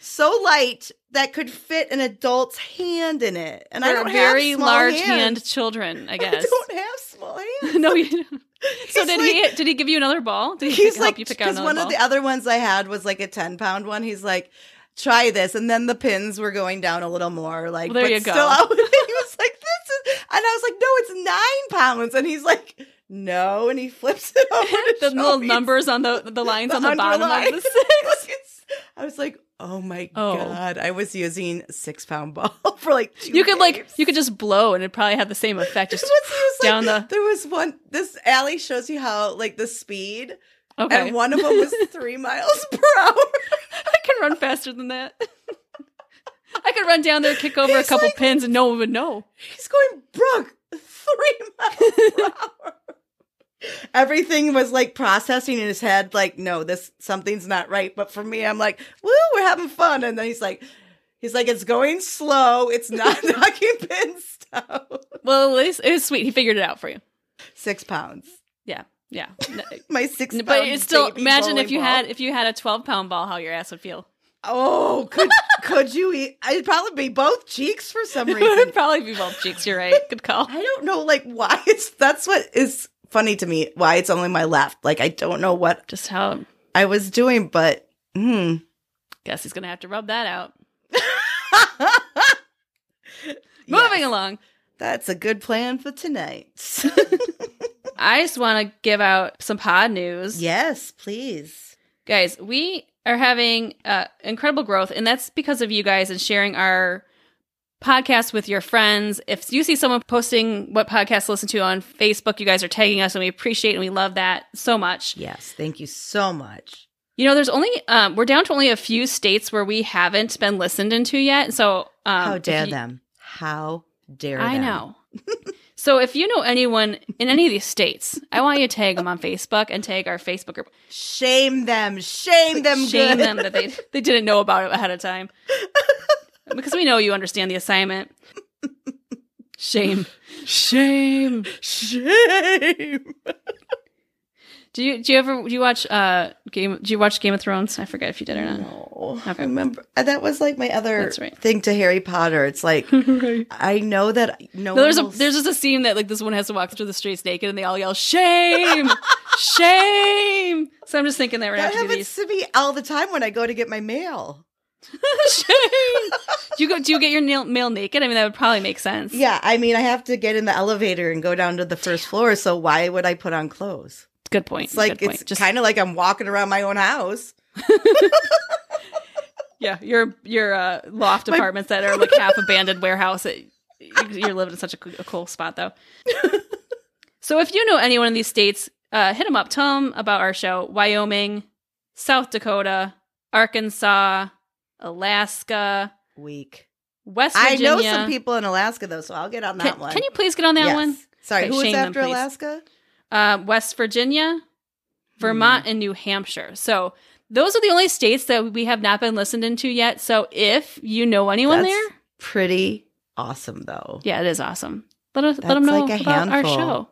so light that could fit an adult's hand in it? And I They're don't very have small large hands. hand children, I guess. I don't have small hands. no, you don't. So He's did like- he? Did he give you another ball? Did he He's help like, you pick out because another one ball? of the other ones I had was like a 10 pound one. He's like, try this. And then the pins were going down a little more. Like, Well, there but you go. still, I was, he was like, this is, and I was like, no, it's nine pounds. And he's like, no. And he flips it over. to the little numbers on the the lines on the bottom of the six. I was like, oh my Oh. God. I was using six pound ball for like two You could like you could just blow and it probably had the same effect. Just It was- was down like- the- There was one. This alley shows you how like the speed, okay. and one of them was three miles per hour. I can run faster than that. I could run down there, kick over a couple like- pins, and no one would know. He's going, Brooke, three miles per hour. Everything was like processing in his head, like, no, this something's not right. But for me, I'm like, woo, we're having fun. And then he's like, he's like, it's going slow. It's not knocking pins down. Well, at least it was sweet. He figured it out for you. Six pounds. Yeah, yeah. My six But it's still imagine if you ball. had if you had a twelve pound ball, how your ass would feel. Oh, could could you eat? It'd probably be both cheeks for some reason. It would probably be both cheeks. You're right. Good call. I don't know, like why it's that's what is funny to me. Why it's only my left? Like I don't know what Just how. I was doing, but hmm. Guess he's gonna have to rub that out. Yes, Moving along. That's a good plan for tonight. I just want to give out some pod news. yes, please. guys we are having uh, incredible growth and that's because of you guys and sharing our podcast with your friends if you see someone posting what podcast to listen to on facebook you guys are tagging us and we appreciate and we love that so much Yes, thank you so much. you know there's only um, we're down to only a few states where we haven't been listened into yet so um, How dare you- them? How dare i them? know so if you know anyone in any of these states i want you to tag them on facebook and tag our facebook group Shame them. Shame them. shame good. them that they they didn't know about it ahead of time because we know you understand the assignment shame shame Shame. do you do you ever do you watch uh game do you watch game of thrones i forget if you did or not No. Okay. I remember uh, that was like my other right. thing to Harry Potter. It's like I know that no, No, there's a there's just a scene that like this one has to walk through the streets naked and they all yell shame shame so i'm just thinking that we're That happens to me all the time when I go to get my mail. shame do you go do you get your nail, mail naked i mean that would probably make sense Yeah, I mean, I have to get in the elevator and go down to the first floor. So why would I put on clothes? Good point It's like point. it's just kind of like I'm walking around my own house. Yeah, your your uh, loft My- apartments that are like half abandoned warehouse. It, you're living in such a, a cool spot, though. so if you know anyone in these states, uh, hit them up. Tell them about our show. Wyoming, South Dakota, Arkansas, Alaska, Week. West I know some people in Alaska though, so I'll get on that Can, one. can you please get on that Yes. one? Sorry, Okay, who was them, after please. Alaska? Uh, West Virginia, Vermont, and New Hampshire. So those are the only states that we have not been listened into yet. So if you know anyone That's there, Pretty awesome though. Yeah, it is awesome. Let us let them know like about our show.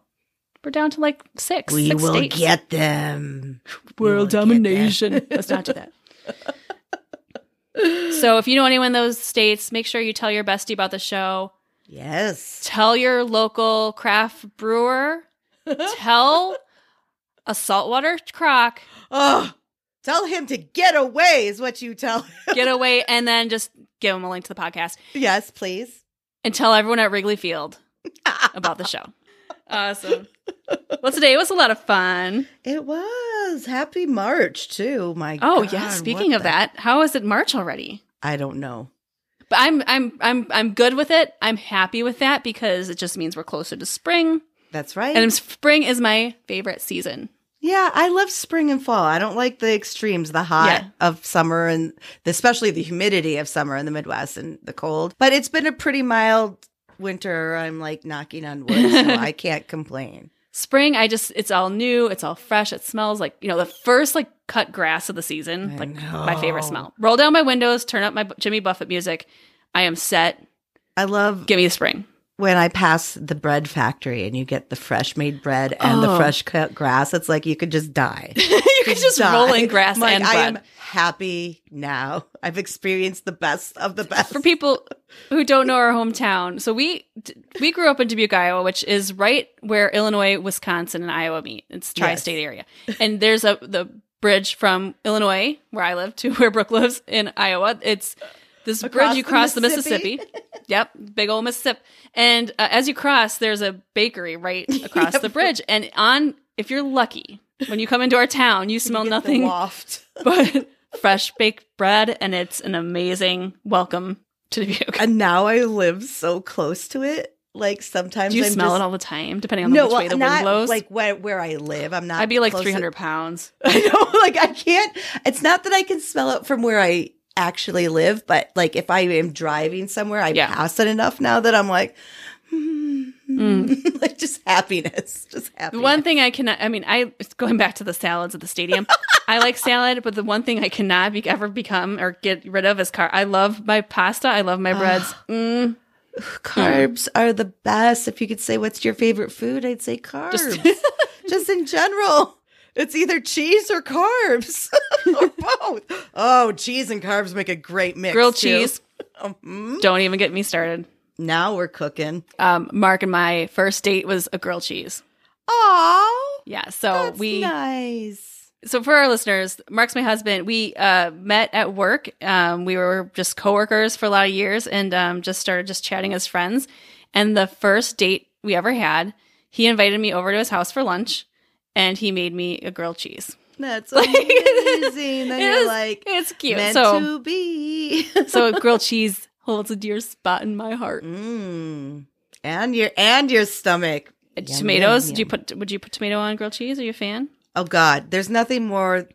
We're down to like six. We six will states. get them. World domination. them. Let's not do that. so if you know anyone in those states, make sure you tell your bestie about the show. Yes. Tell your local craft brewer. Tell a saltwater croc. Oh, tell him to get away is what you tell him. Get away, and then just give him a link to the podcast yes, please. and tell everyone at Wrigley Field about the show. Awesome. Well, today was a lot of fun. It was happy March too. My Oh God, yeah. Speaking of the- that, how is it March already? I don't know. But I'm I'm I'm I'm good with it. I'm happy with that because it just means we're closer to spring, That's right. and spring is my favorite season. yeah, I love spring and fall. I don't like the extremes, the hot Yeah. of summer and especially the humidity of summer in the Midwest and the cold. But it's been a pretty mild winter. I'm like knocking on wood, so I can't complain. spring, I just it's all new, it's all fresh, it smells like you know the first like cut grass of the season, I like my favorite smell. Roll down my windows, turn up my Jimmy Buffett music. I am set. I love Give me the spring. When I pass the bread factory and you get the fresh made bread and the Oh. fresh cut grass. It's like you could just die. you could just Die. roll in grass like, and I am happy now. I've experienced the best of the best. For people who don't know our hometown, so we we grew up in Dubuque, Iowa, which is right where Illinois, Wisconsin, and Iowa meet. It's a tri-state area, and there's a the bridge from Illinois, where I live, to where Brooke lives in Iowa. It's this Across bridge you cross the Mississippi? Mississippi. yep, big old Mississippi. And uh, as you cross, there's a bakery right across Yep. the bridge, and on if you're lucky, when you come into our town, you smell You nothing waft. but fresh baked bread, and it's an amazing welcome to Dubuque. And now I live so close to it. Like sometimes Do you I'm smell just, it all the time, depending on no, which way the not wind blows? like where where I live. I'm not. I'd be like close to- 300 pounds. I know, like I can't. It's not that I can smell it from where I actually live, but like if I am driving somewhere, I Yeah. pass it enough now that I'm like, Mm. like just happiness, just The happiness. one thing I cannot, I mean, I going back to the salads at the stadium. I like salad, but the one thing I cannot be, ever become or get rid of is car. I love my pasta. I love my breads. Mm. carbs are the best. If you could say what's your favorite food, I'd say carbs. Just- Just, in general. It's either cheese or carbs or both. Oh, cheese and carbs make a great mix. Grilled too. cheese. Mhm. Don't even get me started. Now we're cooking. Um, Mark and my first date was a grilled cheese. Oh, Yeah. So that's we, nice. so for our listeners, Mark's my husband. We uh, met at work. Um, we were just coworkers for a lot of years, and um, just started just chatting as friends. And the first date we ever had, he invited me over to his house for lunch, and he made me a grilled cheese. That's Like- amazing. then you're is- like It's cute. meant so to be. so grilled cheese holds a dear spot in my heart. mm. And your and your stomach. Yum, Tomatoes? yum, Do you put? Would you put tomato on grilled cheese? Are you a fan? Oh God, there's nothing more.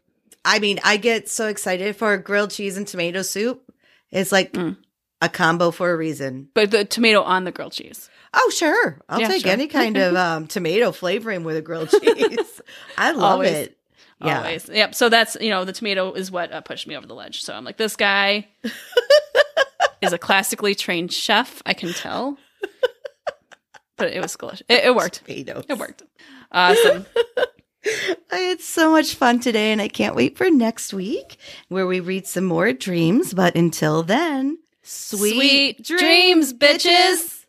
I mean, I get so excited for grilled cheese and tomato soup. It's like Mm. a combo for a reason. But the tomato on the grilled cheese. Oh sure, I'll Yeah, take sure. any kind of um, tomato flavoring with a grilled cheese. I love Always. it. Yeah. Always. Yep. So that's you know the tomato is what uh, pushed me over the ledge. So I'm like this guy is a classically trained chef. I can tell. But it was delicious. It, it worked. Tomatoes. It worked. Awesome. I had so much fun today, and I can't wait for next week where we read some more dreams. But until then, sweet, Sweet dreams, bitches.